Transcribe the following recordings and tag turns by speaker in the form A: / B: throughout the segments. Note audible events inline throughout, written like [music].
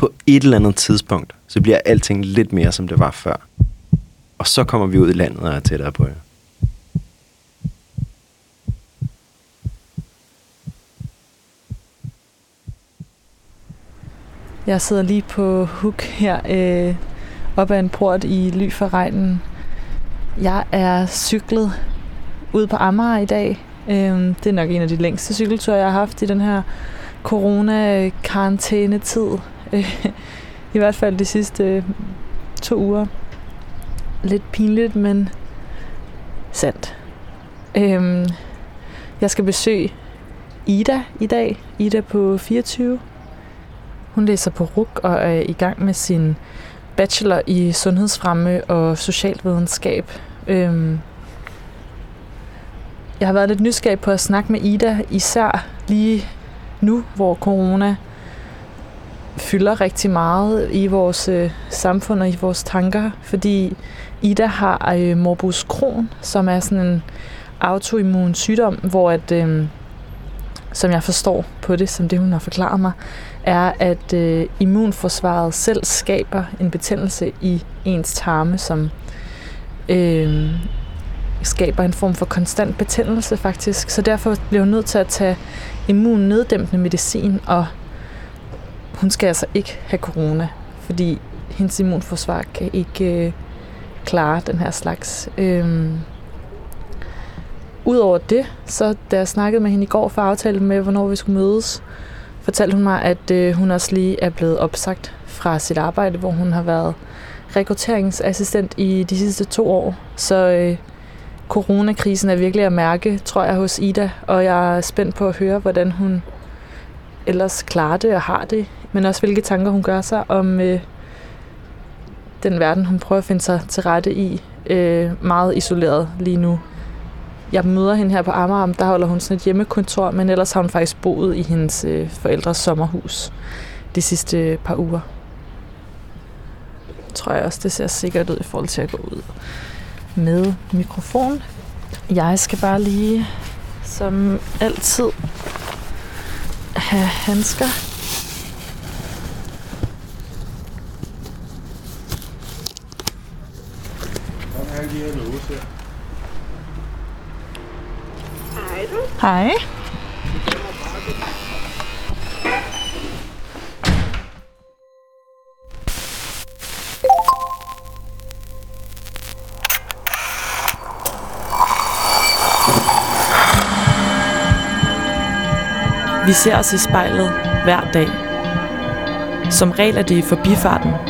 A: På et eller andet tidspunkt, så bliver alting lidt mere, som det var før. Og så kommer vi ud i landet og er tættere på jer.
B: Jeg sidder lige på hook her øh, op ad en port i ly for regnen. Jeg er cyklet ud på Amager i dag. Øh, det er nok en af de længste cykelture, jeg har haft i den her corona-karantæne-tid. [laughs] I hvert fald de sidste øh, to uger. Lidt pinligt, men sandt. Øhm, jeg skal besøge Ida i dag. Ida på 24 hun læser på RUK og er i gang med sin bachelor i sundhedsfremme og socialvidenskab. Øhm, jeg har været lidt nysgerrig på at snakke med Ida, især lige nu, hvor corona fylder rigtig meget i vores øh, samfund og i vores tanker, fordi Ida har øh, morbus Crohn, som er sådan en autoimmun sygdom, hvor at, øh, som jeg forstår på det, som det hun har forklaret mig, er, at øh, immunforsvaret selv skaber en betændelse i ens tarme, som øh, skaber en form for konstant betændelse faktisk. Så derfor bliver hun nødt til at tage immunneddæmpende medicin, og hun skal altså ikke have corona, fordi hendes immunforsvar kan ikke øh, klare den her slags. Øhm. Udover det, så da jeg snakkede med hende i går for at aftale med, hvornår vi skulle mødes, fortalte hun mig, at øh, hun også lige er blevet opsagt fra sit arbejde, hvor hun har været rekrutteringsassistent i de sidste to år. Så øh, coronakrisen er virkelig at mærke, tror jeg, hos Ida, og jeg er spændt på at høre, hvordan hun ellers klarer det og har det, men også hvilke tanker hun gør sig om øh, den verden, hun prøver at finde sig til rette i, øh, meget isoleret lige nu jeg møder hende her på Amager, der holder hun sådan et hjemmekontor, men ellers har hun faktisk boet i hendes øh, forældres sommerhus de sidste øh, par uger. Tror jeg også, det ser sikkert ud i forhold til at gå ud med mikrofon. Jeg skal bare lige, som altid, have handsker.
C: Jeg har lige noget her.
B: Hej. Vi ser os i spejlet hver dag. Som regel er det i forbifarten.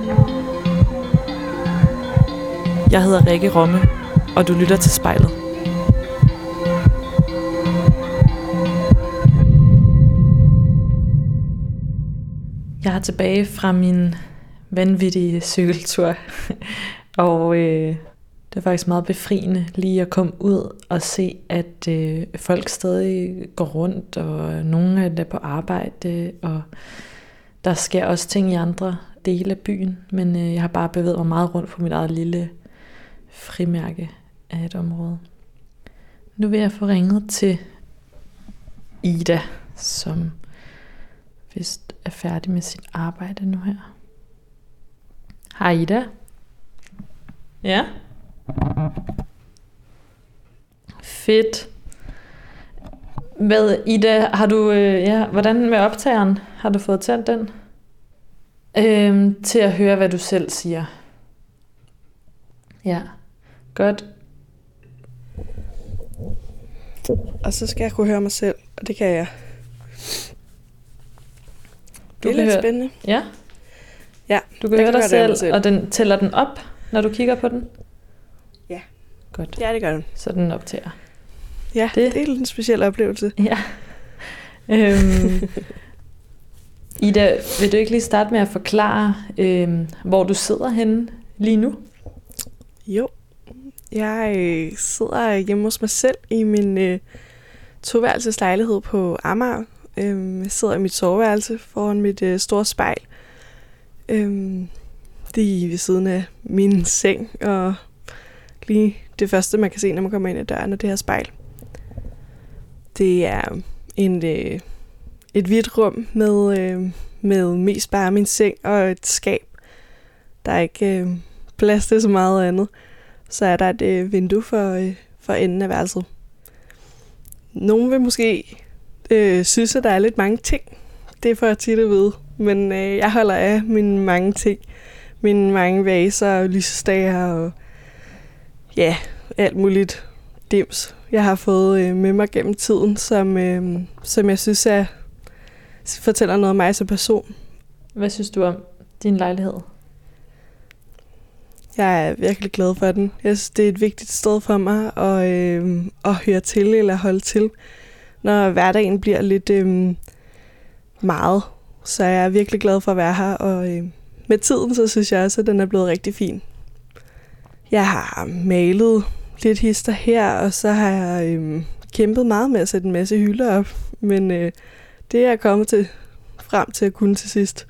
B: Jeg hedder Rikke Romme, og du lytter til spejlet. Jeg er tilbage fra min vanvittige cykeltur, og øh, det er faktisk meget befriende lige at komme ud og se, at øh, folk stadig går rundt, og nogle er der på arbejde, og der sker også ting i andre dele af byen, men øh, jeg har bare bevæget mig meget rundt på mit eget lille frimærke af et område. Nu vil jeg få ringet til Ida, som vist er færdig med sit arbejde nu her. Hej Ida. Ja. Fedt. Hvad, Ida, har du, øh, ja, hvordan med optageren? Har du fået tændt den? Øhm, til at høre, hvad du selv siger. Ja, godt.
D: Og så skal jeg kunne høre mig selv, og det kan jeg.
B: Du
D: det er lidt
B: høre-
D: spændende.
B: Ja.
D: Ja,
B: Du kan høre
D: kan
B: dig
D: høre
B: selv,
D: selv.
B: og den tæller den op, når du kigger på den?
D: Ja.
B: Godt.
D: Ja, det gør den.
B: Så den optager.
D: Ja,
B: Det-
D: det, er en speciel oplevelse.
B: Ja. Øhm, Ida, vil du ikke lige starte med at forklare, øhm, hvor du sidder henne lige nu?
D: Jo, jeg øh, sidder hjemme hos mig selv i min øh, toværelseslejlighed på Amager. Øhm, jeg sidder i mit soveværelse foran mit øh, store spejl. Øhm, det er ved siden af min seng, og lige det første, man kan se, når man kommer ind ad døren, er det her spejl. Det er en, øh, et hvidt rum med, øh, med mest bare min seng og et skab. Der er ikke øh, plads til så meget andet. Så er der et øh, vindue for, øh, for enden af værelset. Nogen vil måske øh, synes, at der er lidt mange ting. Det får jeg tit at vide. Men øh, jeg holder af mine mange ting. Mine mange vaser og lysestager og ja, alt muligt dims. Jeg har fået øh, med mig gennem tiden, som, øh, som jeg synes er, fortæller noget om mig som person.
B: Hvad synes du om din lejlighed?
D: Jeg er virkelig glad for den. Jeg synes, det er et vigtigt sted for mig at, øh, at høre til eller holde til. Når hverdagen bliver lidt øh, meget, så er jeg virkelig glad for at være her. Og øh, med tiden, så synes jeg også, at den er blevet rigtig fin. Jeg har malet lidt hister her, og så har jeg øh, kæmpet meget med at sætte en masse hylder op. Men øh, det er jeg kommet til frem til at kunne til sidst.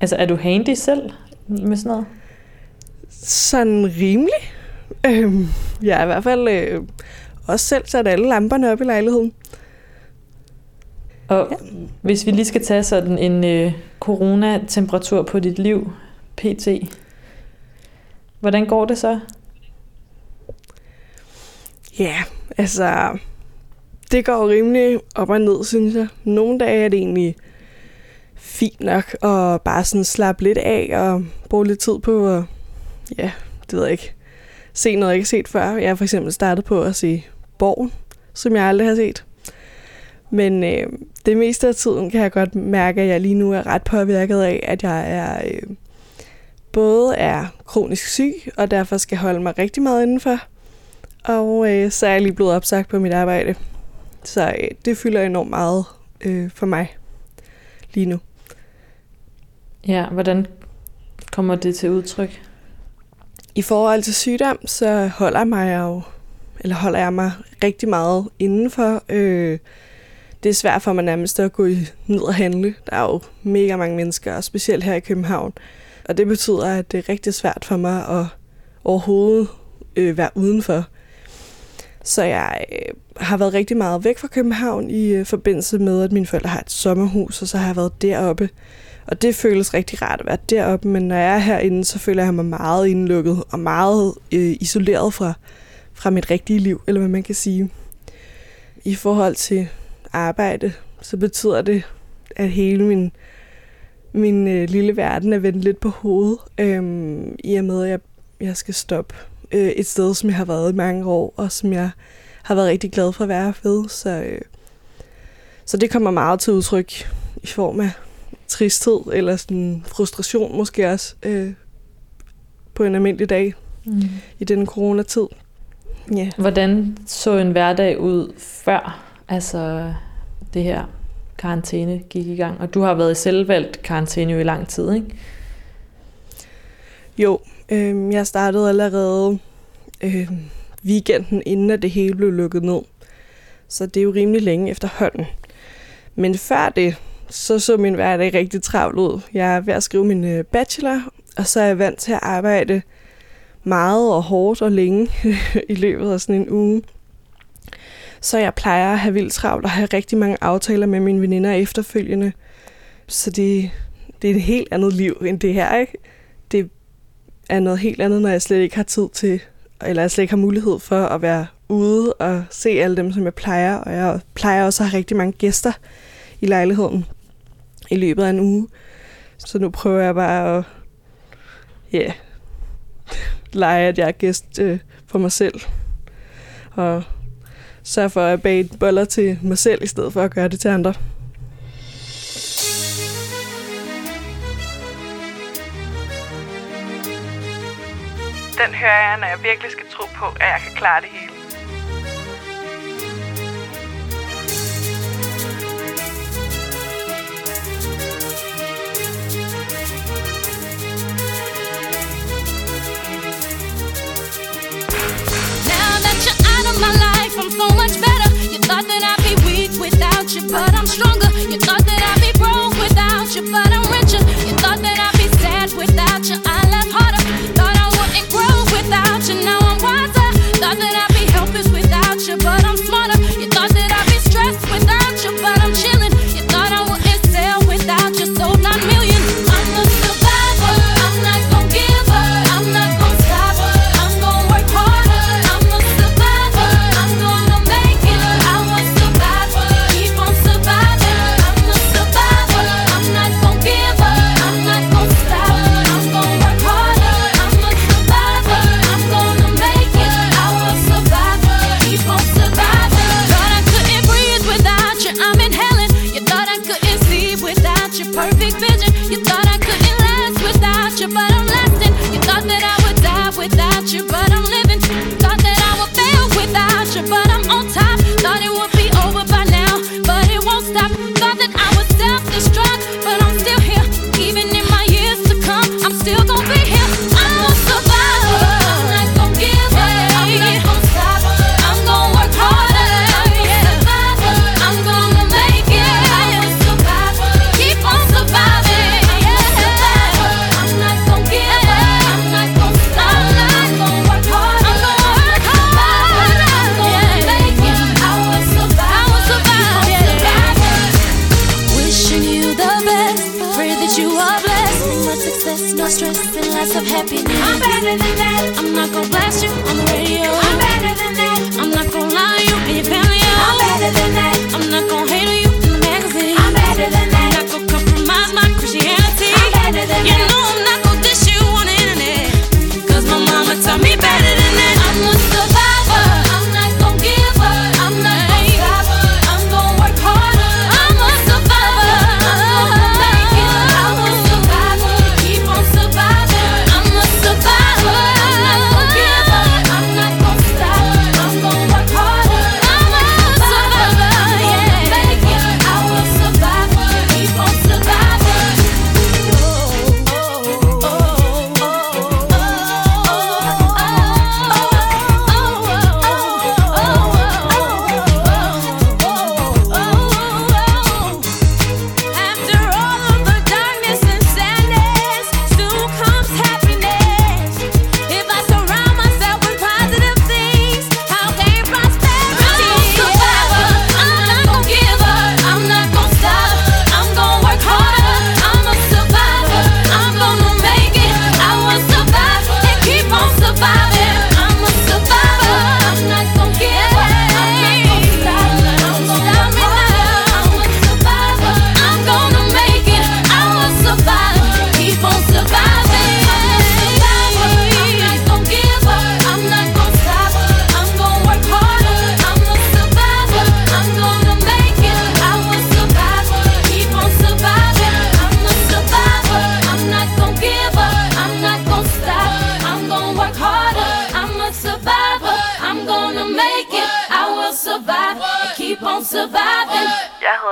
B: Altså, er du handy selv med sådan noget?
D: Sådan rimelig. Øhm, jeg er i hvert fald øh, også selv sat alle lamperne op i lejligheden.
B: Og ja. hvis vi lige skal tage sådan en øh, coronatemperatur på dit liv, pt. Hvordan går det så?
D: Ja, altså, det går rimelig op og ned, synes jeg. Nogle dage er det egentlig fint nok at bare sådan slappe lidt af og bruge lidt tid på at, ja, det ved jeg ikke, se noget, jeg ikke har set før. Jeg har for eksempel startet på at se Borgen, som jeg aldrig har set. Men øh, det meste af tiden kan jeg godt mærke, at jeg lige nu er ret påvirket af, at jeg er øh, både er kronisk syg, og derfor skal holde mig rigtig meget indenfor. Og øh, så er jeg lige blevet opsagt på mit arbejde. Så øh, det fylder enormt meget øh, for mig lige nu.
B: Ja, hvordan kommer det til udtryk?
D: I forhold til sygdom, så holder mig jo, eller holder jeg mig rigtig meget indenfor. Øh, det er svært for mig nærmest at gå i- ned og handle. Der er jo mega mange mennesker, og specielt her i København. Og det betyder, at det er rigtig svært for mig at overhovedet øh, være udenfor. Så jeg øh, har været rigtig meget væk fra København i øh, forbindelse med, at mine forældre har et sommerhus, og så har jeg været deroppe. Og det føles rigtig rart at være deroppe, men når jeg er herinde, så føler jeg mig meget indlukket og meget øh, isoleret fra, fra mit rigtige liv, eller hvad man kan sige. I forhold til arbejde, så betyder det, at hele min, min øh, lille verden er vendt lidt på hovedet, øh, i og med, at jeg, jeg skal stoppe øh, et sted, som jeg har været i mange år, og som jeg har været rigtig glad for at være ved. Så, øh, så det kommer meget til udtryk i form af tristhed eller sådan frustration måske også øh, på en almindelig dag
B: Mm.
D: i den coronatid. Ja.
B: Hvordan så en hverdag ud før altså det her karantæne gik i gang? Og du har været i selvvalgt karantæne jo i lang tid, ikke?
D: Jo, øh, jeg startede allerede øh, weekenden, inden at det hele blev lukket ned. Så det er jo rimelig længe efterhånden. Men før det, så så min hverdag rigtig travl ud. Jeg er ved at skrive min øh, bachelor, og så er jeg vant til at arbejde meget og hårdt og længe [laughs] i løbet af sådan en uge. Så jeg plejer at have vildt travlt og have rigtig mange aftaler med mine veninder efterfølgende. Så det, det er et helt andet liv end det her, ikke? Det er noget helt andet, når jeg slet ikke har tid til, eller jeg slet ikke har mulighed for at være ude og se alle dem, som jeg plejer. Og jeg plejer også at have rigtig mange gæster i lejligheden i løbet af en uge. Så nu prøver jeg bare at ja, lege, at jeg er gæst øh, for mig selv. Og sørge for at bage boller til mig selv, i stedet for at gøre det til andre.
E: Den hører jeg, når jeg virkelig skal tro på, at jeg kan klare det hele.
F: I'm stronger. happiness. I'm better than that. I'm not gonna blast you on the radio.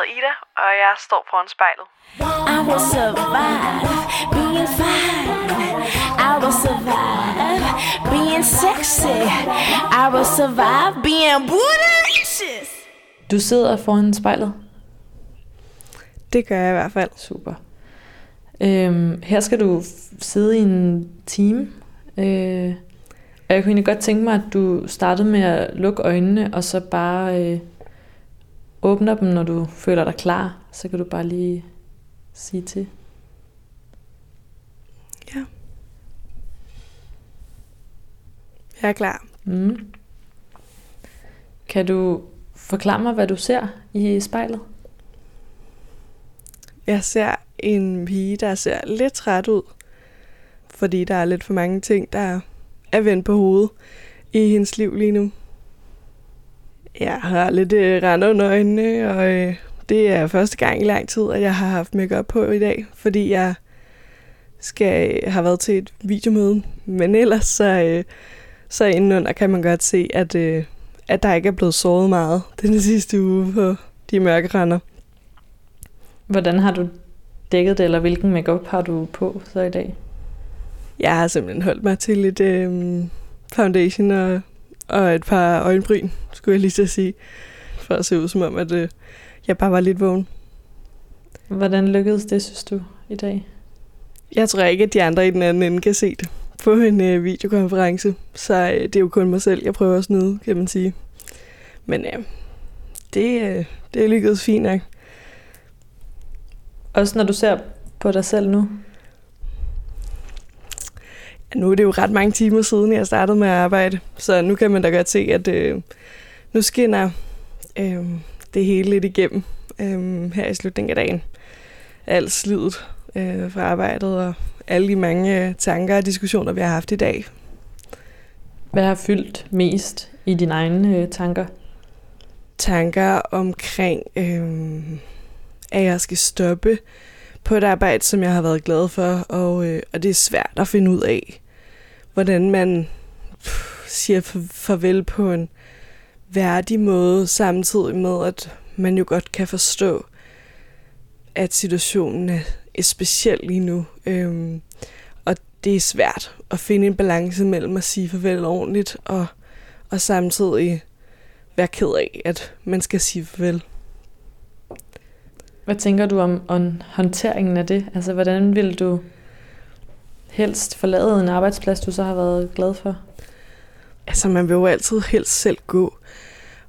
E: hedder Ida, og jeg står foran spejlet.
F: I will survive being fine. I will survive being sexy. I will survive being bootylicious.
B: Du sidder foran spejlet?
D: Det gør jeg i hvert fald.
B: Super. Øhm, her skal du sidde i en time. Øh, og jeg kunne egentlig godt tænke mig, at du startede med at lukke øjnene, og så bare... Øh, åbner dem, når du føler dig klar, så kan du bare lige sige til. Ja.
D: Jeg er klar.
B: Mm. Kan du forklare mig, hvad du ser i spejlet?
D: Jeg ser en pige, der ser lidt træt ud, fordi der er lidt for mange ting, der er vendt på hovedet i hendes liv lige nu. Jeg har lidt øh, rand under øjnene, og øh, det er første gang i lang tid, at jeg har haft makeup på i dag, fordi jeg skal have været til et videomøde. Men ellers så, øh, så indenunder kan man godt se, at, øh, at der ikke er blevet såret meget [laughs] den sidste uge på de mørke render.
B: Hvordan har du dækket det, eller hvilken makeup har du på så i dag?
D: Jeg har simpelthen holdt mig til lidt øh, foundation og, og et par øjenbryn, skulle jeg lige til at sige, for at se ud som om, at øh, jeg bare var lidt vågen.
B: Hvordan lykkedes det, synes du, i dag?
D: Jeg tror ikke, at de andre i den anden ende kan se det på en øh, videokonference, så øh, det er jo kun mig selv, jeg prøver at snyde, kan man sige. Men øh, det, øh, det lykkedes fint nok.
B: Også når du ser på dig selv nu?
D: Nu er det jo ret mange timer siden, jeg startede med at arbejde, så nu kan man da godt se, at øh, nu skinner øh, det hele lidt igennem øh, her i slutningen af dagen. Alt slidet øh, fra arbejdet og alle de mange øh, tanker og diskussioner, vi har haft i dag.
B: Hvad har fyldt mest i dine egne øh, tanker?
D: Tanker omkring, øh, at jeg skal stoppe på et arbejde, som jeg har været glad for, og, øh, og det er svært at finde ud af, hvordan man siger farvel på en værdig måde, samtidig med, at man jo godt kan forstå, at situationen er, er speciel lige nu. Øhm, og det er svært at finde en balance mellem at sige farvel ordentligt, og, og samtidig være ked af, at man skal sige farvel.
B: Hvad tænker du om, om håndteringen af det? Altså, hvordan vil du helst forlade en arbejdsplads, du så har været glad for?
D: Altså, man vil jo altid helst selv gå,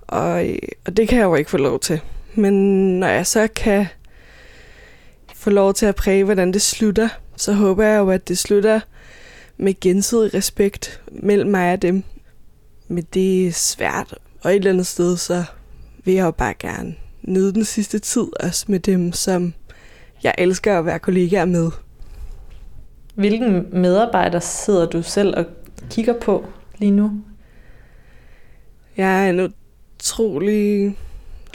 D: og, og det kan jeg jo ikke få lov til. Men når jeg så kan få lov til at præge, hvordan det slutter, så håber jeg jo, at det slutter med gensidig respekt mellem mig og dem. Men det er svært, og et eller andet sted, så vil jeg jo bare gerne nyde den sidste tid, også med dem, som jeg elsker at være kollegaer med.
B: Hvilken medarbejder sidder du selv og kigger på lige nu?
D: Jeg er en utrolig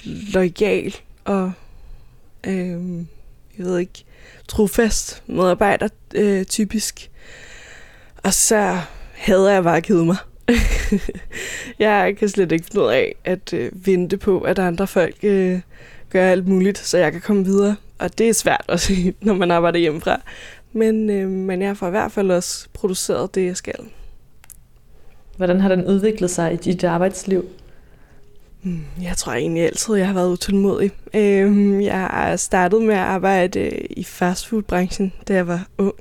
D: lojal og øh, jeg ved ikke, trofast medarbejder øh, typisk. Og så hader jeg bare at kede mig. [laughs] jeg kan slet ikke finde ud af at øh, vente på, at andre folk øh, gør alt muligt, så jeg kan komme videre. Og det er svært at sige, når man arbejder hjemmefra. Men, øh, men jeg får i hvert fald også produceret det, jeg skal.
B: Hvordan har den udviklet sig i dit arbejdsliv?
D: Mm, jeg tror egentlig altid, jeg har været utålmodig. Øhm, jeg har startet med at arbejde i fastfoodbranchen, da jeg var ung,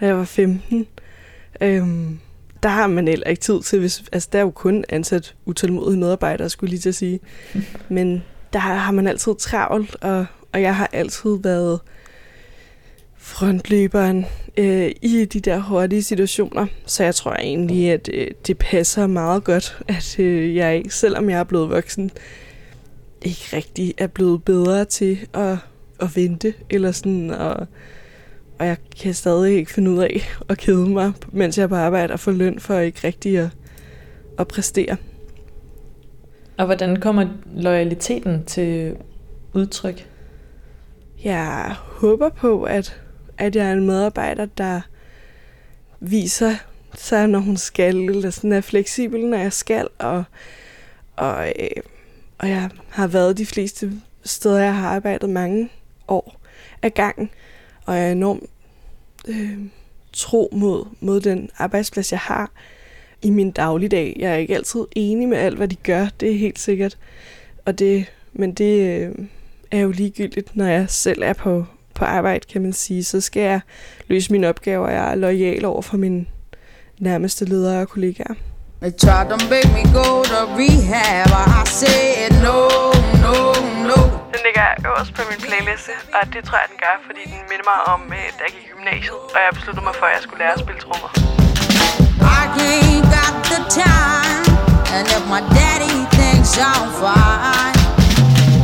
D: da jeg var 15. Øhm, der har man heller ikke tid til, hvis, altså der er jo kun ansat utålmodige medarbejdere, skulle lige til at sige. [laughs] Men der har man altid travlt, og, og jeg har altid været frontløberen øh, i de der hurtige situationer. Så jeg tror egentlig, at øh, det passer meget godt, at øh, jeg, selvom jeg er blevet voksen, ikke rigtig er blevet bedre til at, at vente, eller sådan, og, og jeg kan stadig ikke finde ud af at kede mig, mens jeg er på arbejde og få løn for ikke rigtig at, at præstere.
B: Og hvordan kommer loyaliteten til udtryk?
D: Jeg håber på, at at jeg er en medarbejder, der viser sig, når hun skal, eller sådan er fleksibel, når jeg skal, og, og, øh, og jeg har været de fleste steder, jeg har arbejdet mange år af gangen, og jeg er enormt øh, tro mod, mod den arbejdsplads, jeg har i min dagligdag. Jeg er ikke altid enig med alt, hvad de gør, det er helt sikkert, og det, men det øh, er jo ligegyldigt, når jeg selv er på, på arbejde, kan man sige, så skal jeg løse mine opgaver, og jeg er lojal over for mine nærmeste ledere og kollegaer.
G: They tried to make me go to rehab, I said no, no, no.
E: Den ligger øverst på min playliste, og det tror jeg, den gør, fordi den minder mig om, øh, da jeg gik i gymnasiet, og jeg besluttede mig for, at jeg skulle lære at spille trommer.
G: I ain't got the time, and if my daddy thinks I'm fine,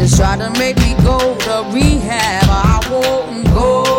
G: they try to make me go to rehab, I won't go,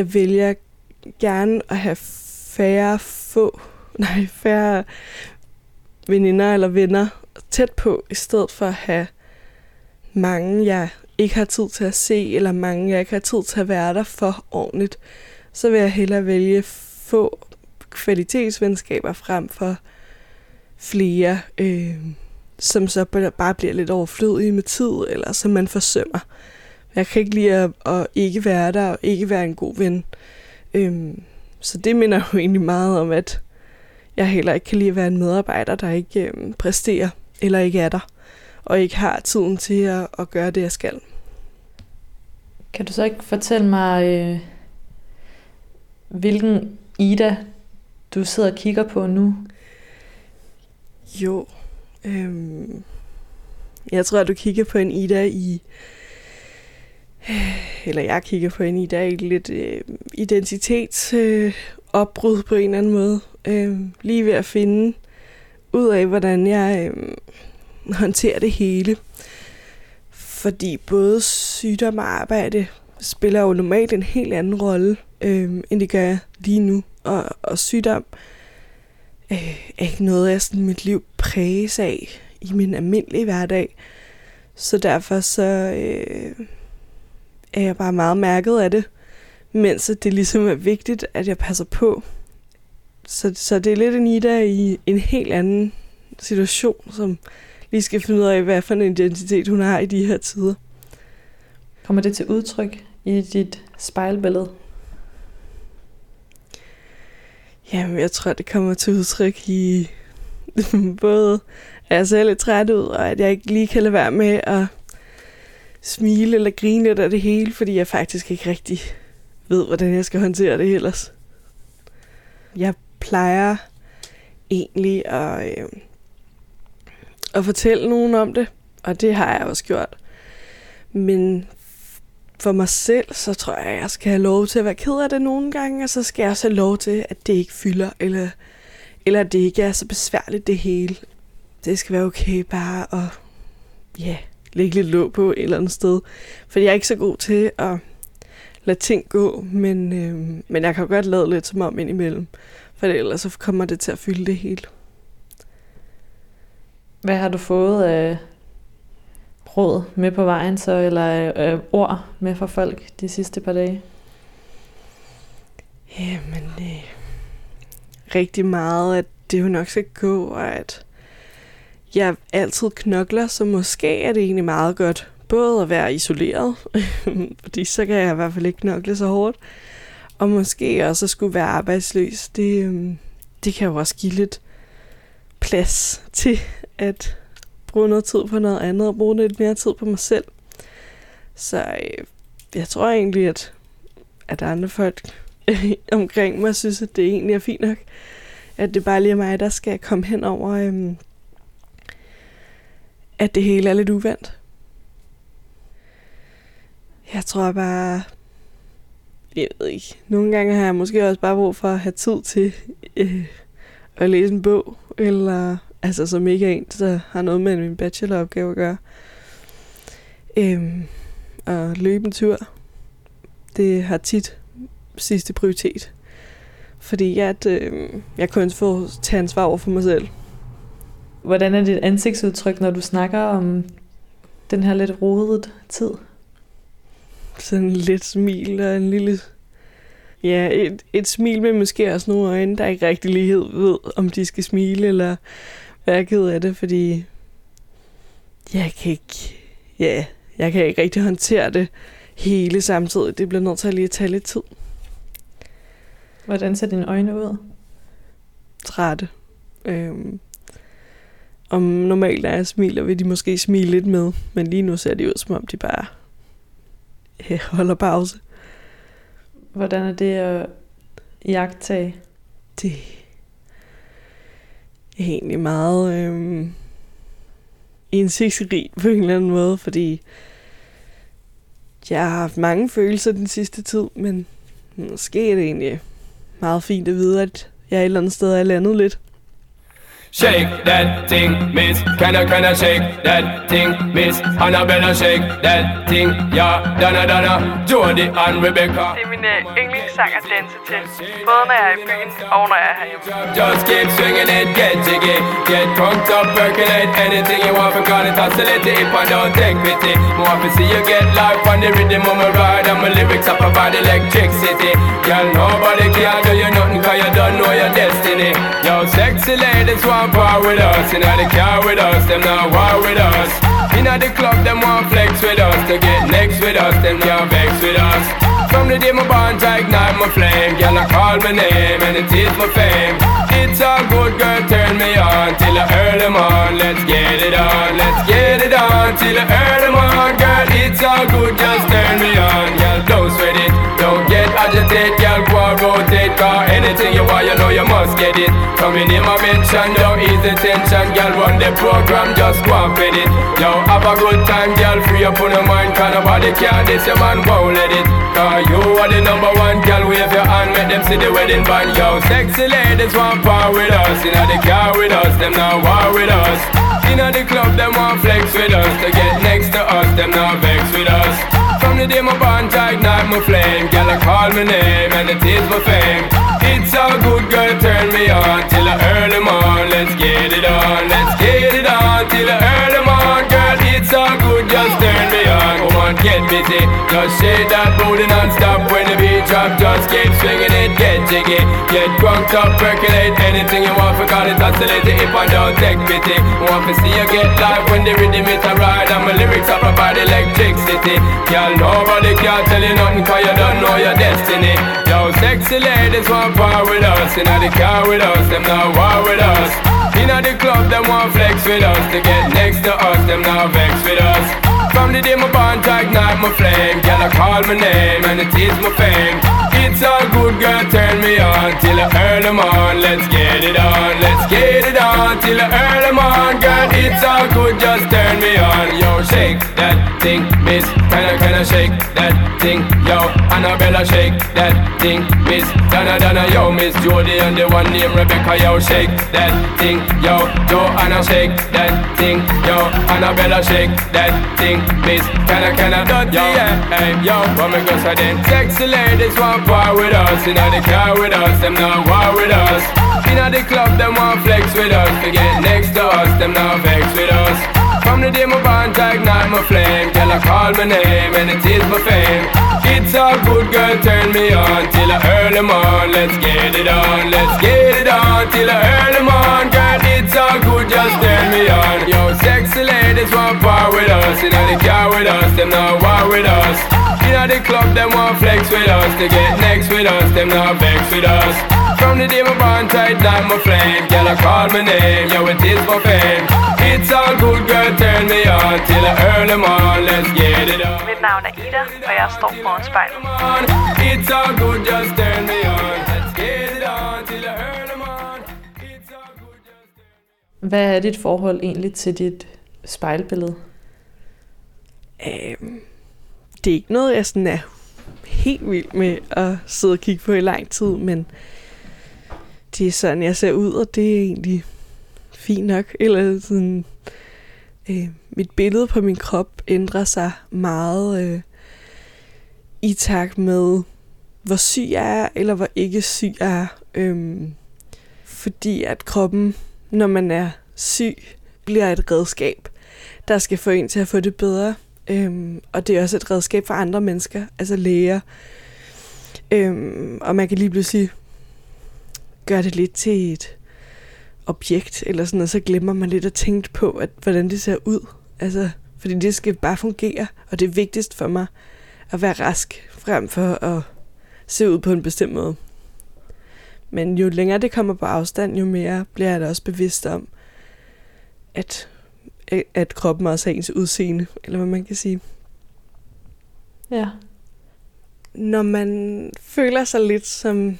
D: Jeg vælger gerne at have færre få, [laughs] nej, færre veninder eller venner tæt på, i stedet for at have mange, jeg ikke har tid til at se, eller mange, jeg ikke har tid til at være der for ordentligt. Så vil jeg hellere vælge få kvalitetsvenskaber frem for flere, øh, som så bare bliver lidt overflødige med tid, eller som man forsømmer. Jeg kan ikke lide at, at ikke være der, og ikke være en god ven. Øhm, så det minder jo egentlig meget om, at jeg heller ikke kan lide at være en medarbejder, der ikke øhm, præsterer, eller ikke er der, og ikke har tiden til at, at gøre det, jeg skal.
B: Kan du så ikke fortælle mig, øh, hvilken Ida du sidder og kigger på nu?
D: Jo, øhm, jeg tror, at du kigger på en Ida i eller jeg kigger på en i i lidt øh, identitetsopbrud øh, på en eller anden måde. Øh, lige ved at finde ud af, hvordan jeg øh, håndterer det hele. Fordi både sygdom og arbejde spiller jo normalt en helt anden rolle, øh, end det gør lige nu. Og, og sygdom øh, er ikke noget, jeg sådan mit liv præges af i min almindelige hverdag. Så derfor så... Øh, er jeg bare meget mærket af det, mens det ligesom er vigtigt, at jeg passer på. Så, så det er lidt en Ida i en helt anden situation, som lige skal finde ud af, hvad for en identitet hun har i de her tider.
B: Kommer det til udtryk i dit spejlbillede?
D: Jamen, jeg tror, det kommer til udtryk i [laughs] både, at jeg ser lidt træt ud, og at jeg ikke lige kan lade være med at smile eller grine lidt af det hele, fordi jeg faktisk ikke rigtig ved, hvordan jeg skal håndtere det ellers. Jeg plejer egentlig at, øh, at fortælle nogen om det, og det har jeg også gjort. Men for mig selv, så tror jeg, at jeg skal have lov til at være ked af det nogle gange, og så skal jeg også have lov til, at det ikke fylder, eller, eller at det ikke er så besværligt det hele. Det skal være okay bare at, ja, yeah, lægge lidt låg på et eller andet sted. For jeg er ikke så god til at lade ting gå, men, øh, men jeg kan godt lade lidt som om indimellem. For ellers så kommer det til at fylde det hele.
B: Hvad har du fået af råd med på vejen så, eller øh, ord med fra folk de sidste par dage?
D: Jamen, øh, rigtig meget, at det jo nok skal gå, og at jeg altid knokler, så måske er det egentlig meget godt. Både at være isoleret, [laughs] fordi så kan jeg i hvert fald ikke knokle så hårdt, og måske også at skulle være arbejdsløs. Det, øhm, det kan jo også give lidt plads til at bruge noget tid på noget andet, og bruge lidt mere tid på mig selv. Så øh, jeg tror egentlig, at, at andre folk [laughs] omkring mig synes, at det egentlig er fint nok. At det bare lige er mig, der skal komme hen over øhm, at det hele er lidt uvendt. Jeg tror bare, jeg ved ikke, nogle gange har jeg måske også bare brug for at have tid til øh, at læse en bog, eller altså som ikke er en, der har noget med min bacheloropgave at gøre. Øh, og løbe en tur, det har tit sidste prioritet. Fordi at, øh, jeg kun får tage ansvar over for mig selv.
B: Hvordan er dit ansigtsudtryk, når du snakker om den her lidt rodet tid?
D: Sådan lidt smil og en lille... Ja, et, et smil med måske også nogle øjne, der ikke rigtig lige ved, om de skal smile eller være ked af det, fordi jeg kan ikke... Ja, jeg kan ikke rigtig håndtere det hele samtidig. Det bliver nødt til at lige tage lidt tid.
B: Hvordan ser dine øjne ud?
D: Trætte. Øhm, om normalt er jeg smiler, vil de måske smile lidt med. Men lige nu ser det ud, som om de bare ja, [laughs] holder pause.
B: Hvordan er det at jagtage?
D: Det er egentlig meget øhm, indsigtsrigt på en eller anden måde, fordi jeg har haft mange følelser den sidste tid, men måske er det egentlig meget fint at vide, at jeg et eller andet sted er landet lidt.
H: Shake that thing, miss. Can I, can I shake that thing, miss? Annabella, shake that thing, yeah. Donna, Donna, Jody and Rebecca.
E: Det er min øh, yndlingssang at danse til. Både når jeg er i byen og når jeg er herhjemme.
H: Just keep swinging it, get jiggy. Get drunk up, percolate anything you want. Because it oscillate if I don't take pity. More to see you get life on the rhythm of my ride. And my lyrics up about electricity. Girl, nobody can do you nothing cause you don't know your destiny. Yo, sexy ladies want part with us. Know the car with us, them not war with us. Know the club, them want flex with us. To get next with us, them can't vex with us. From the day my bond, I ignite my flame. Girl, I call my name and it is my fame. It's all good, girl, turn me on till I earn them on. Let's get it on, let's get it on till I earn them on. Girl, it's all good, just turn me on. Girl, don't sweat it, don't get agitated. Girl, go and rotate, cause anything you want, you know you must get it. Coming in my mention, don't ease the tension. Girl, run the program, just go and fit it. Yo, have a good time, girl, free up on your mind. Cause nobody can this, your man won't let it. Cause you are the number one, girl, wave your hand, make them see the wedding band. Yo, sexy ladies want power with us. You know the car with us, them not war with us. You know the club, them want flex with us. To get next to us, them not vex with us. From the day my bond, I ignite my flame. Girl, I call my name and it is my fame. It's all good, girl, turn me on till I earn them on. Let's get it on, let's get it on till I earn them on. Girl, it's all good, just turn me on. Come on, get busy. Just shake that booty non-stop it, get jiggy. Get drunk up, percolate anything you want. It, oscillate it if I don't take pity. Want to see you get live when the rhythm is a ride. And my lyrics are about electricity. Girl, nobody can tell you nothing cause you don't know your destiny. Yo, sexy ladies want power with us. Know the car with us, them not war with us. Know the club, them want flex with us. To get next to us, them not vex with us. From the day my bond, ignite my flame. Girl, I call my name and it is my fame. It's all good, girl, turn me on till I earn them on. Let's get it on, let's get it on till I earn them on. Girl, it's all good, just turn me on. Yo, shake that thing, miss. Can I, can I shake that thing? Yo, Annabella, shake that thing, miss. Donna, Donna, yo, miss Jody and the one named Rebecca, yo, shake that thing. Yo, Joanna, shake that thing. Yo, Annabella, shake that thing, miss. Can I, can I, dirty, yeah, hey, yo, me go then? Sexy ladies want power with us, know the car with us, them not war with us. Know the club, them want flex with us, to get next to us, them not vex with us. From the day my bond, ignite my flame, girl, I call my name and it is my fame. It's all good, girl, turn me on till I earn them on. Let's get it on, let's get it on till I earn them on, girl. It's all good, just turn me on. Yo, sexy ladies want power with us, know the car with us, them not war with us. Know the club, them want flex with us, to get next with us, them not vex with us. From the day my bond tight down my flame, girl, I call my name, yo, it is my fame. It's all good, girl, turn me on till I earn them on. Let's get it on.
E: Mit navn er Ida, og jeg står foran spejlet.
H: on. It's all good, just turn me on. Let's get it on till I earn them on. It's all good, just
B: Hvad er dit forhold egentlig til dit spejlbillede?
D: Øhm, det er ikke noget, jeg sådan er helt vild med at sidde og kigge på i lang tid, men det er sådan, jeg ser ud, og det er egentlig fint nok. Eller sådan, øh, mit billede på min krop ændrer sig meget øh, i takt med, hvor syg jeg er, eller hvor ikke syg jeg er. Øh, fordi at kroppen, når man er syg, bliver et redskab, der skal få en til at få det bedre. Øhm, og det er også et redskab for andre mennesker, altså læger. Øhm, og man kan lige pludselig gøre det lidt til et objekt, eller sådan noget, så glemmer man lidt at tænke på, at, hvordan det ser ud. Altså, fordi det skal bare fungere, og det er vigtigst for mig at være rask, frem for at se ud på en bestemt måde. Men jo længere det kommer på afstand, jo mere bliver jeg da også bevidst om, at, at kroppen også er ens udseende, eller hvad man kan sige.
B: Ja.
D: Når man føler sig lidt som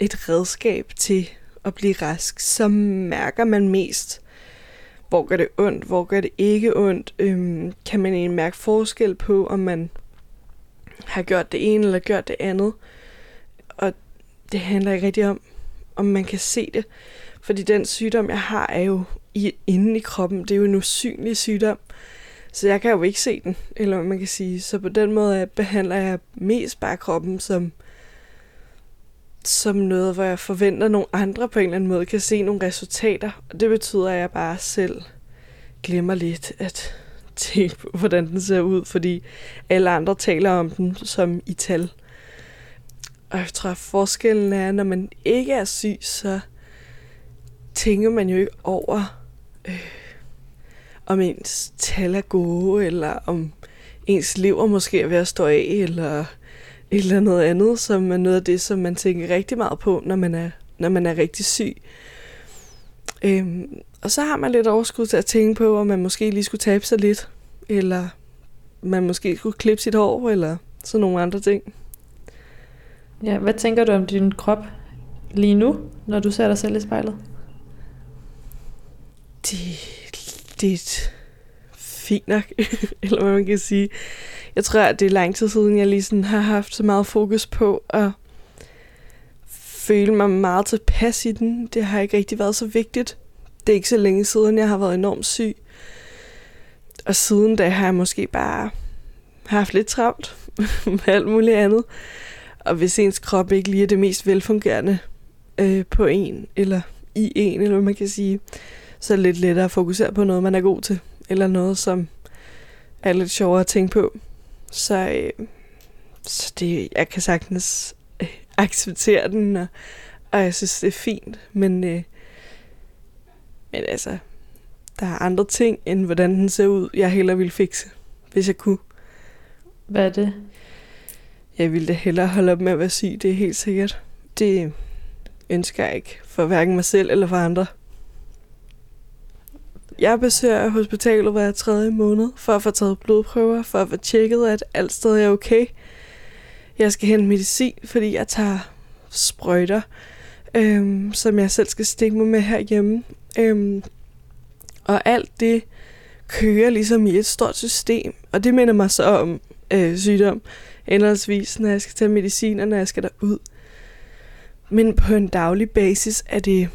D: et redskab til at blive rask, så mærker man mest, hvor gør det ondt, hvor gør det ikke ondt. Øhm, kan man egentlig mærke forskel på, om man har gjort det ene eller gjort det andet. Og det handler ikke rigtig om, om man kan se det Fordi den sygdom, jeg har, er jo i, inde i kroppen. Det er jo en usynlig sygdom. Så jeg kan jo ikke se den, eller hvad man kan sige. Så på den måde øh, behandler jeg mest bare kroppen som, som noget, hvor jeg forventer, at nogle andre på en eller anden måde kan se nogle resultater. Og det betyder, at jeg bare selv glemmer lidt at tænke på, hvordan den ser ud, fordi alle andre taler om den som i tal. Og jeg tror, at forskellen er, at når man ikke er syg, så tænker man jo ikke over, øh, om ens tal er gode, eller om ens lever måske er ved at stå af, eller et eller andet andet, som er noget af det, som man tænker rigtig meget på, når man er, når man er rigtig syg. Øhm, og så har man lidt overskud til at tænke på, om man måske lige skulle tabe sig lidt, eller man måske skulle klippe sit hår, eller sådan nogle andre ting.
B: Ja, hvad tænker du om din krop lige nu, når du ser dig selv i spejlet?
D: Det, det er fint nok, [laughs] eller hvad man kan sige. Jeg tror, at det er lang tid siden, jeg lige sådan har haft så meget fokus på at føle mig meget tilpas i den. Det har ikke rigtig været så vigtigt. Det er ikke så længe siden, jeg har været enormt syg. Og siden da har jeg måske bare haft lidt travlt [laughs] med alt muligt andet. Og hvis ens krop ikke lige er det mest velfungerende øh, på en, eller i en, eller hvad man kan sige, så er det lidt lettere at fokusere på noget, man er god til. Eller noget, som er lidt sjovere at tænke på. Så, øh, så det, jeg kan sagtens øh, acceptere den, og, og jeg synes, det er fint. Men, øh, men altså, der er andre ting, end hvordan den ser ud, jeg hellere ville fikse, hvis jeg kunne.
B: Hvad er det?
D: Jeg ville da hellere holde op med at være syg, det er helt sikkert. Det ønsker jeg ikke for hverken mig selv eller for andre. Jeg besøger hospitalet hver tredje måned for at få taget blodprøver, for at få tjekket, at alt stadig er okay. Jeg skal hente medicin, fordi jeg tager sprøjter, øhm, som jeg selv skal stikke mig med herhjemme. Øhm, og alt det kører ligesom i et stort system, og det minder mig så om øh, sygdom, endeligvis, når jeg skal tage medicin, og når jeg skal derud. Men på en daglig basis er det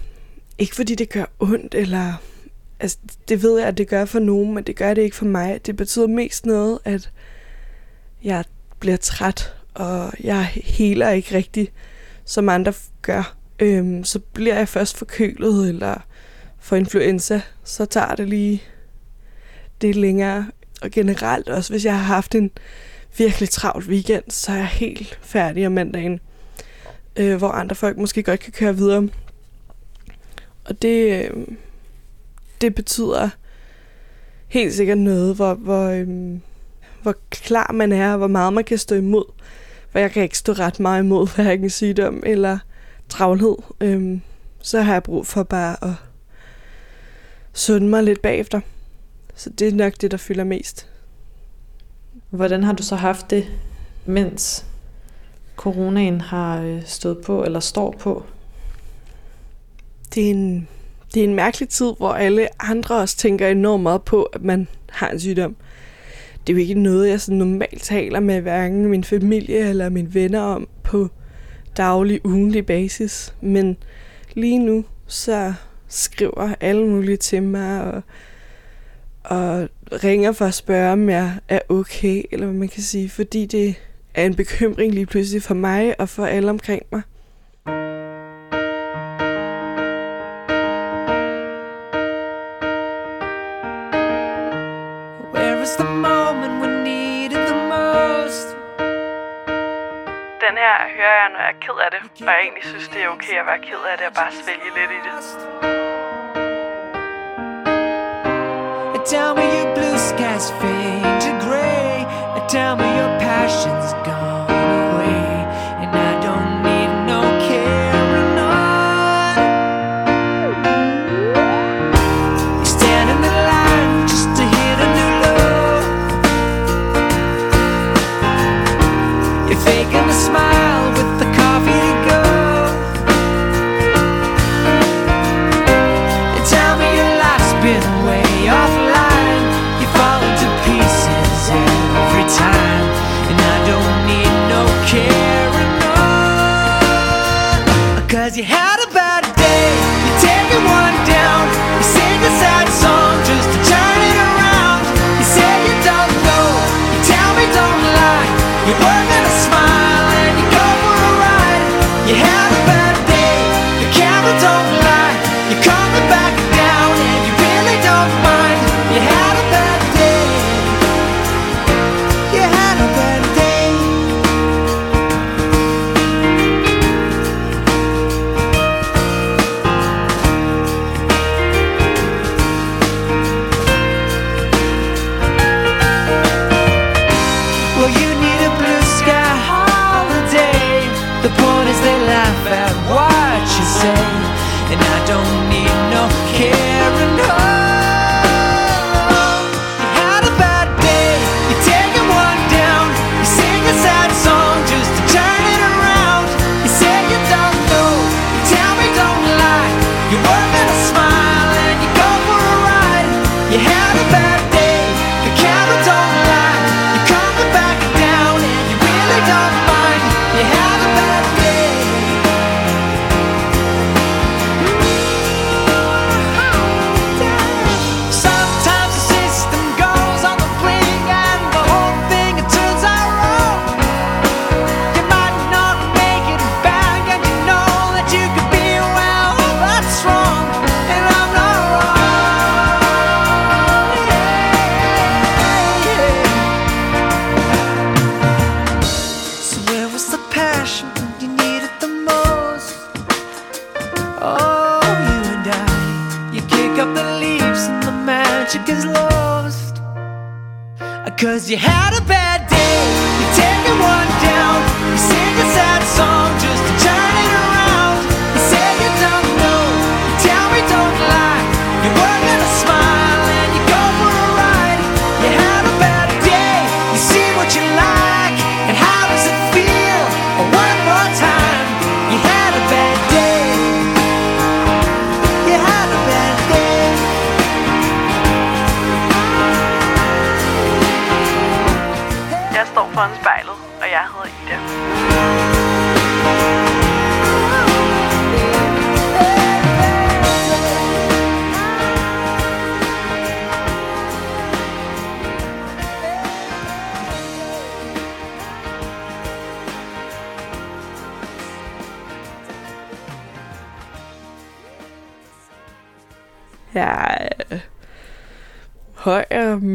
D: ikke fordi det gør ondt, eller altså, det ved jeg, at det gør for nogen, men det gør det ikke for mig. Det betyder mest noget, at jeg bliver træt, og jeg heler ikke rigtigt, som andre gør. Øhm, så bliver jeg først forkølet, eller for influenza, så tager det lige det længere. Og generelt også, hvis jeg har haft en virkelig travlt weekend, så er jeg helt færdig om mandagen, øh, hvor andre folk måske godt kan køre videre. Og det, øh, det betyder helt sikkert noget, hvor, hvor, øh, hvor klar man er, og hvor meget man kan stå imod. For jeg kan ikke stå ret meget imod [laughs] hverken sygdom eller travlhed. Øh, så har jeg brug for bare at sunde mig lidt bagefter. Så det er nok det, der fylder mest.
B: Hvordan har du så haft det, mens coronaen har øh, stået på, eller står på?
D: Det er en, det er en mærkelig tid, hvor alle andre også tænker enormt meget på, at man har en sygdom. Det er jo ikke noget, jeg sådan normalt taler med hverken min familie eller mine venner om på daglig, ugenlig basis. Men lige nu, så skriver alle mulige til mig, og, og ringer for at spørge, om jeg er okay, eller hvad man kan sige, fordi det er en bekymring lige pludselig for mig og for alle omkring mig.
E: Den her hører jeg, når jeg er ked af det, og jeg egentlig synes, det er okay at være ked af det og bare svælge lidt i det.
I: Tell me your blue skies fade to gray. Tell me your passion's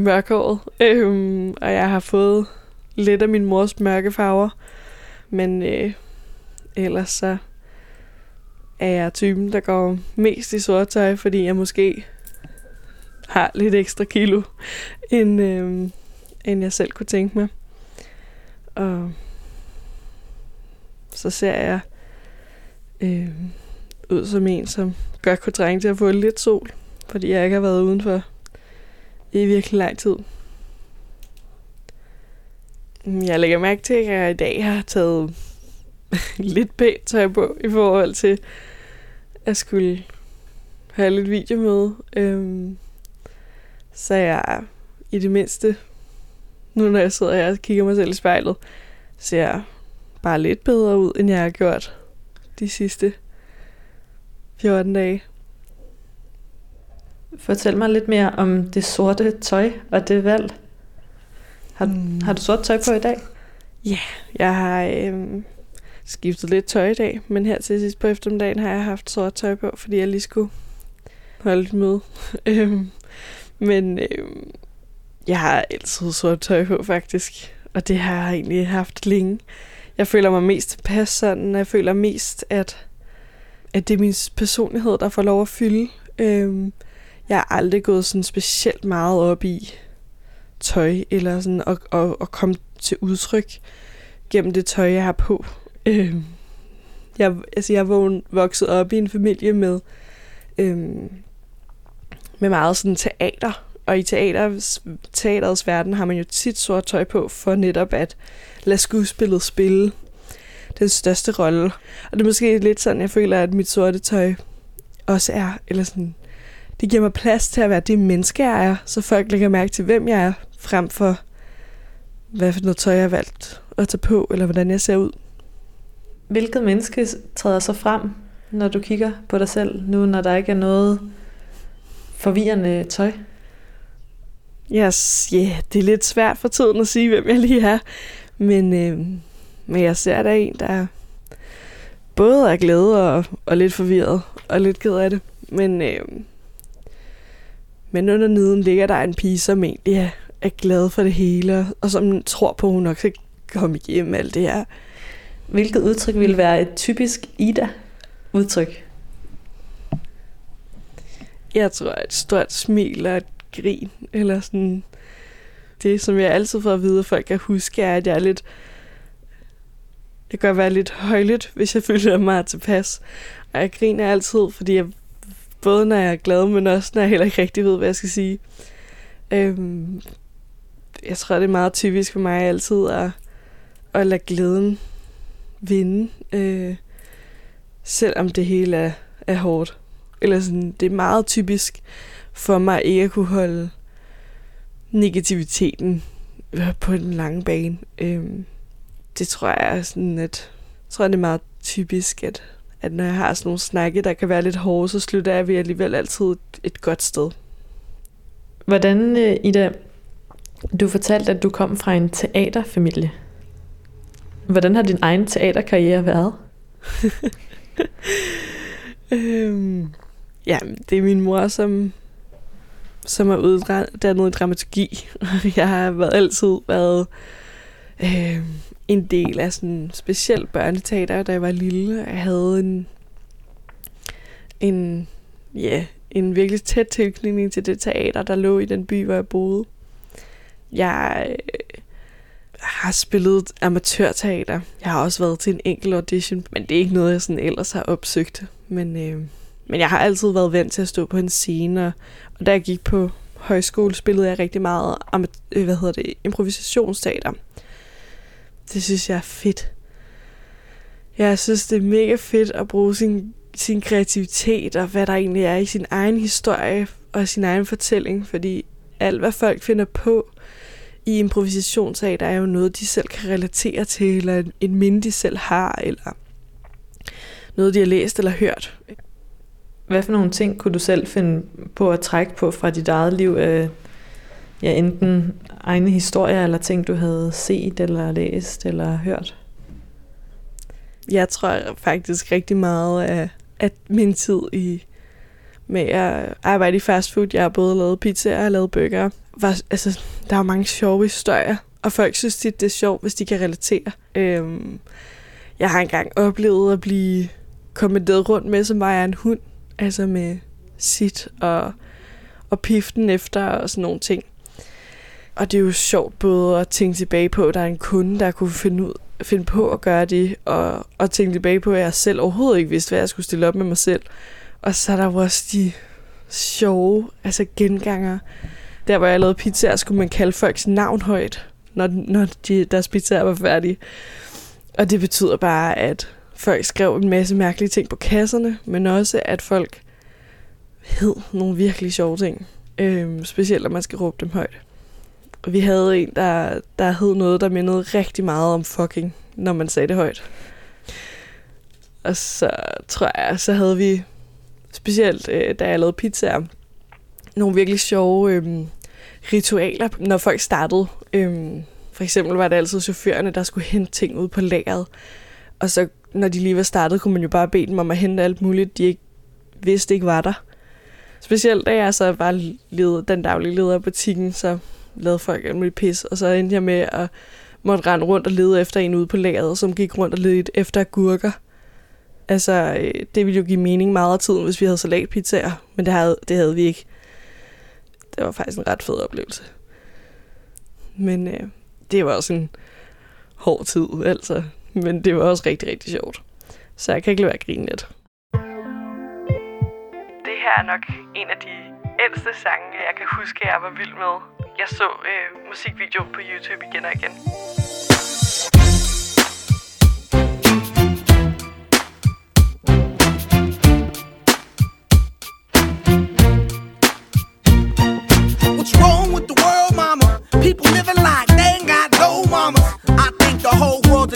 D: mørkhåret, øhm, og jeg har fået lidt af min mors mørke farver. Men øh, ellers så er jeg typen, der går mest i sort tøj, fordi jeg måske har lidt ekstra kilo, end, øh, end jeg selv kunne tænke mig. Og så ser jeg øh, ud som en, som godt kunne trænge til at få lidt sol, fordi jeg ikke har været udenfor i virkelig lang tid. Mm, jeg lægger mærke til, at jeg i dag har taget [laughs] lidt pænt tøj på i forhold til at skulle have lidt video med. Øhm, så jeg i det mindste, nu når jeg sidder her og kigger mig selv i spejlet, ser jeg bare lidt bedre ud, end jeg har gjort de sidste 14 dage.
B: Fortæl mig lidt mere om det sorte tøj og det valg. Har,
D: Mm.
B: har du sort tøj på i dag?
D: Jeg har øhm, skiftet lidt tøj i dag, men her til sidst på eftermiddagen har jeg haft sort tøj på, fordi jeg lige skulle holde et møde. [laughs] Øhm, men øhm, jeg har altid sort tøj på, faktisk. Og det har jeg egentlig haft længe. Jeg føler mig mest tilpas sådan. Jeg føler mest, at, at det er min personlighed, der får lov at fylde. Øhm, jeg har aldrig gået sådan specielt meget op i tøj, eller sådan at, at, at komme til udtryk gennem det tøj, jeg har på. Øh, jeg, altså, jeg er vågen- vokset op i en familie med, øh, med meget sådan teater. Og i teaters, teaterets verden har man jo tit sort tøj på, for netop at lade skuespillet spille den største rolle. Og det er måske lidt sådan, jeg føler, at mit sorte tøj også er. Eller sådan, det giver mig plads til at være det menneske, jeg er, så folk lægger mærke til, hvem jeg er, frem for hvad for noget tøj, jeg har valgt at tage på, eller hvordan jeg ser ud.
B: Hvilket menneske træder så frem, når du kigger på dig selv, nu når der ikke er noget forvirrende tøj?
D: Yes, yeah, det er lidt svært for tiden at sige, hvem jeg lige er. Men, øh, men jeg ser der en, der både er glad og, og lidt forvirret, og lidt ked af det. Men, øh, men under neden ligger der en pige, som egentlig er, glad for det hele, og som tror på, at hun nok skal komme igennem alt det her.
B: Hvilket udtryk ville være et typisk Ida-udtryk?
D: Jeg tror, et stort smil og et grin, eller sådan... Det, som jeg altid får at vide, at folk kan huske, er, at jeg er lidt... Jeg kan være lidt højlydt, hvis jeg [laughs] føler mig tilpas. Og jeg griner altid, fordi jeg... Både når jeg er glad, men også når jeg heller ikke rigtig ved, hvad jeg skal sige. Øhm, jeg tror, det er meget typisk for mig altid at, at lade glæden vinde. Øh, selvom det hele er, er hårdt. Eller sådan, det er meget typisk for mig ikke at kunne holde negativiteten på den lange bane. Øhm, det tror jeg er sådan, at jeg tror, det er meget typisk, at, at når jeg har sådan nogle snakke, der kan være lidt hårde, så slutter jeg ved alligevel altid et, et godt sted.
B: Hvordan, øh, Ida, du fortalte, at du kom fra en teaterfamilie. Hvordan har din egen teaterkarriere været? [laughs]
D: Øhm, ja, det er min mor, som, som er uddannet i dramaturgi. [laughs] Jeg har været, altid været øh, en del af sådan specielt børneteater, da jeg var lille. Jeg havde en, en, ja, en virkelig tæt tilknytning til det teater, der lå i den by, hvor jeg boede. Jeg øh, har spillet amatørteater. Jeg har også været til en enkelt audition, men det er ikke noget, jeg sådan ellers har opsøgt. Men, øh, men jeg har altid været vant til at stå på en scene, og, og da jeg gik på højskole, spillede jeg rigtig meget øh, hvad hedder det, improvisationsteater. Det synes jeg er fedt. Jeg synes, det er mega fedt at bruge sin, sin kreativitet og hvad der egentlig er i sin egen historie og sin egen fortælling, fordi alt, hvad folk finder på i improvisationsteater, er jo noget, de selv kan relatere til, eller et minde, de selv har, eller noget, de har læst eller hørt.
B: Hvad for nogle ting kunne du selv finde på at trække på fra dit eget liv? Øh, ja, enten egne historier, eller ting, du havde set, eller læst, eller hørt?
D: Jeg tror faktisk rigtig meget af, at min tid i med at arbejde i fast food. Jeg har både lavet pizza og lavet burger. Var, altså, der er mange sjove historier, og folk synes tit, det er sjovt, hvis de kan relatere. Øhm, jeg har engang oplevet at blive kommanderet rundt med, som var jeg en hund. Altså med sit og, og piften efter og sådan nogle ting. Og det er jo sjovt både at tænke tilbage på, at der er en kunde, der kunne finde, ud, finde på at gøre det, og, og tænke tilbage på, at jeg selv overhovedet ikke vidste, hvad jeg skulle stille op med mig selv. Og så er der jo også de sjove, altså genganger. Der, hvor jeg lavede pizzaer, skulle man kalde folks navn højt, når, når de, deres pizzaer var færdige. Og det betyder bare, at folk skrev en masse mærkelige ting på kasserne, men også, at folk hed nogle virkelig sjove ting. Øhm, specielt, når man skal råbe dem højt. Og vi havde en, der, der hed noget, der mindede rigtig meget om fucking, når man sagde det højt. Og så tror jeg, så havde vi specielt øh, da jeg lavede pizzaer, nogle virkelig sjove øh, ritualer, når folk startede. Øh, for eksempel var det altid chaufførerne, der skulle hente ting ud på lageret. Og så når de lige var startet, kunne man jo bare bede dem om at hente alt muligt, de ikke vidste ikke var der. Specielt da jeg så var leder, den daglige leder af butikken, så lavede folk alt muligt pis, og så endte jeg med at måtte rende rundt og lede efter en ude på lageret, som gik rundt og ledte efter agurker. Altså, øh, det ville jo give mening meget af tiden, hvis vi havde salatpizzaer, men det havde, det havde vi ikke. Det var faktisk en ret fed oplevelse. Men øh, det var også en hård tid, altså. Men det var også rigtig, rigtig sjovt. Så jeg kan ikke lade være at grine lidt.
E: Det her er nok en af de ældste sange, jeg kan huske, jeg var vild med. Jeg så øh, musikvideo på YouTube igen og igen.
I: What's wrong with the world, mama? People living like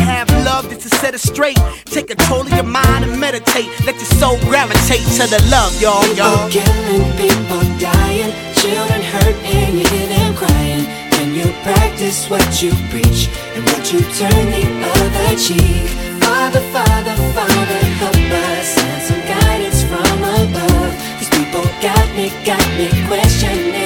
I: have love just to set it straight. Take control of your mind and meditate. Let your soul gravitate to the love, y'all, y'all.
J: People killing, people dying, children hurt and you hear them crying. When you practice what you preach and what you turn the other cheek. Father, Father, Father, help us send some guidance from above. These people got me, got me questioning.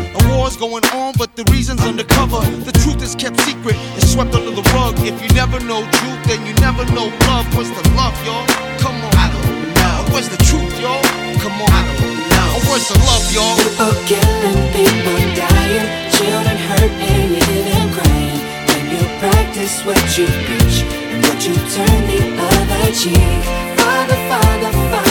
K: A war's going on, but the reason's undercover. The truth is kept secret, it's swept under the rug. If you never know truth, then you never know love. Where's the love, y'all? Come on. I don't know. Where's the truth, y'all? Come on. I don't know. Where's the love, y'all?
J: People killing, people dying, children hurt and you them crying. Can you practice what you preach and what you turn the other cheek? Father, Father, Father,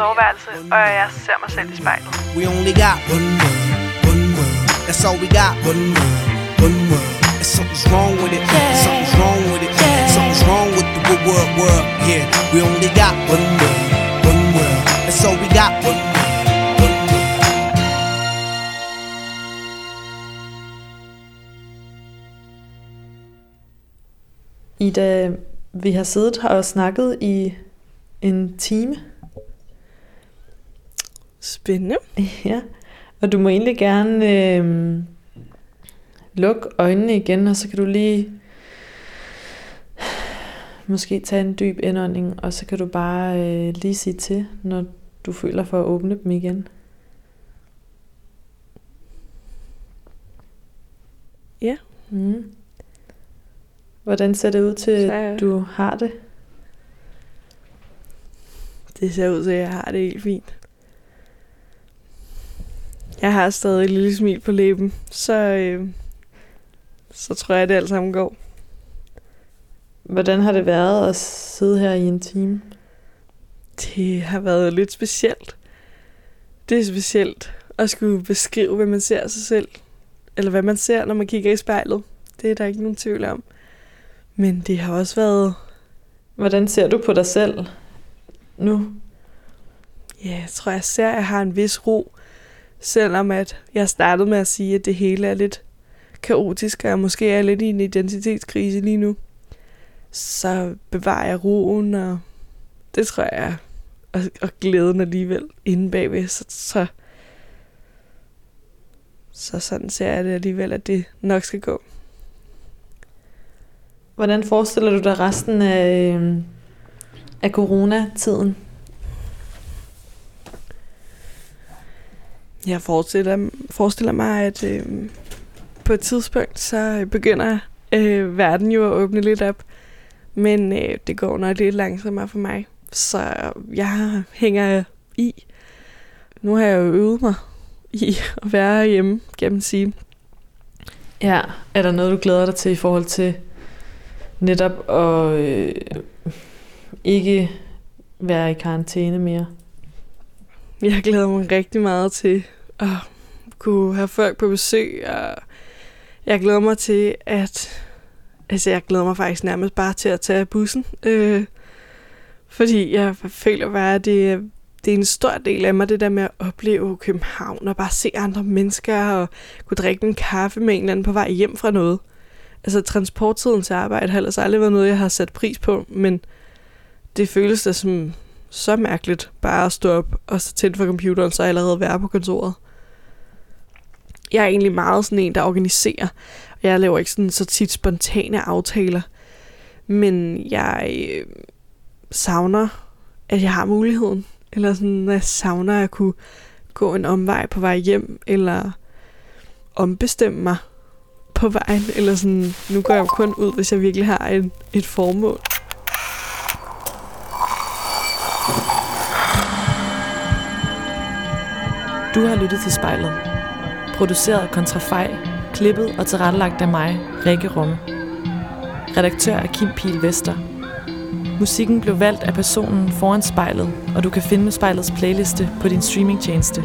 E: Soveværelse, og jeg ser mig selv i spejlet.
I: We only got one world, one world. That's all we got. One world, one world. And something's wrong with it. yeah. Something's wrong with it. yeah. Something's wrong with the wo- world, world. Yeah, we only got one world, one world. That's all we got. One
B: Ida, vi har siddet her og snakket i en time.
D: Spændende. [laughs]
B: Ja, og du må egentlig gerne øh, lukke øjnene igen, og så kan du lige måske tage en dyb indånding, og så kan du bare øh, lige sige til, når du føler for at åbne dem igen.
D: Ja.
B: Mm. Hvordan ser det ud til,
D: Så-
B: at du har det?
D: Det ser ud til, at jeg har det helt fint. Jeg har stadig et lille smil på læben, så, øh, så tror jeg, at det alt sammen går.
B: Hvordan har det været at sidde her i en time?
D: Det har været lidt specielt. Det er specielt at skulle beskrive, hvad man ser sig selv. Eller hvad man ser, når man kigger i spejlet. Det er der ikke nogen tvivl om. Men det har også været...
B: Hvordan ser du på dig selv nu?
D: Ja, jeg tror, jeg ser, at jeg har en vis ro. Selvom at jeg startede med at sige, at det hele er lidt kaotisk, og jeg måske er lidt i en identitetskrise lige nu. Så bevarer jeg roen, og det tror jeg, og, og glæden alligevel inde bagved. Så, så, så sådan ser jeg det alligevel, at det nok skal gå.
B: Hvordan forestiller du dig resten af, øh, af coronatiden?
D: Jeg forestiller, forestiller mig, at øh, på et tidspunkt, så begynder øh, verden jo at åbne lidt op. Men øh, det går nok lidt langsommere for mig. Så jeg hænger i. Nu har jeg jo øvet mig i at være hjemme, kan man sige.
B: Ja, er der noget, du glæder dig til i forhold til netop at øh, ikke være i karantæne mere?
D: Jeg glæder mig rigtig meget til at kunne have folk på besøg, og jeg glæder mig til, at... Altså, jeg glæder mig faktisk nærmest bare til at tage bussen. Øh, fordi jeg føler bare, at det, det er en stor del af mig, det der med at opleve København, og bare se andre mennesker, og kunne drikke en kaffe med en eller anden på vej hjem fra noget. Altså, transporttiden til arbejde har ellers aldrig været noget, jeg har sat pris på, men det føles da som så mærkeligt bare at stå op og så tænde for computeren, så allerede være på kontoret. Jeg er egentlig meget sådan en, der organiserer. Jeg laver ikke sådan så tit spontane aftaler, men jeg øh, savner, at jeg har muligheden. Eller sådan, jeg savner at kunne gå en omvej på vej hjem, eller ombestemme mig på vejen, eller sådan, nu går jeg jo kun ud, hvis jeg virkelig har en, et formål.
B: Du har lyttet til spejlet. Produceret af Kontrafej, klippet og tilrettelagt af mig, Rikke Rumme. Redaktør er Kim Pil Vester. Musikken blev valgt af personen foran spejlet, og du kan finde spejlets playliste på din streamingtjeneste.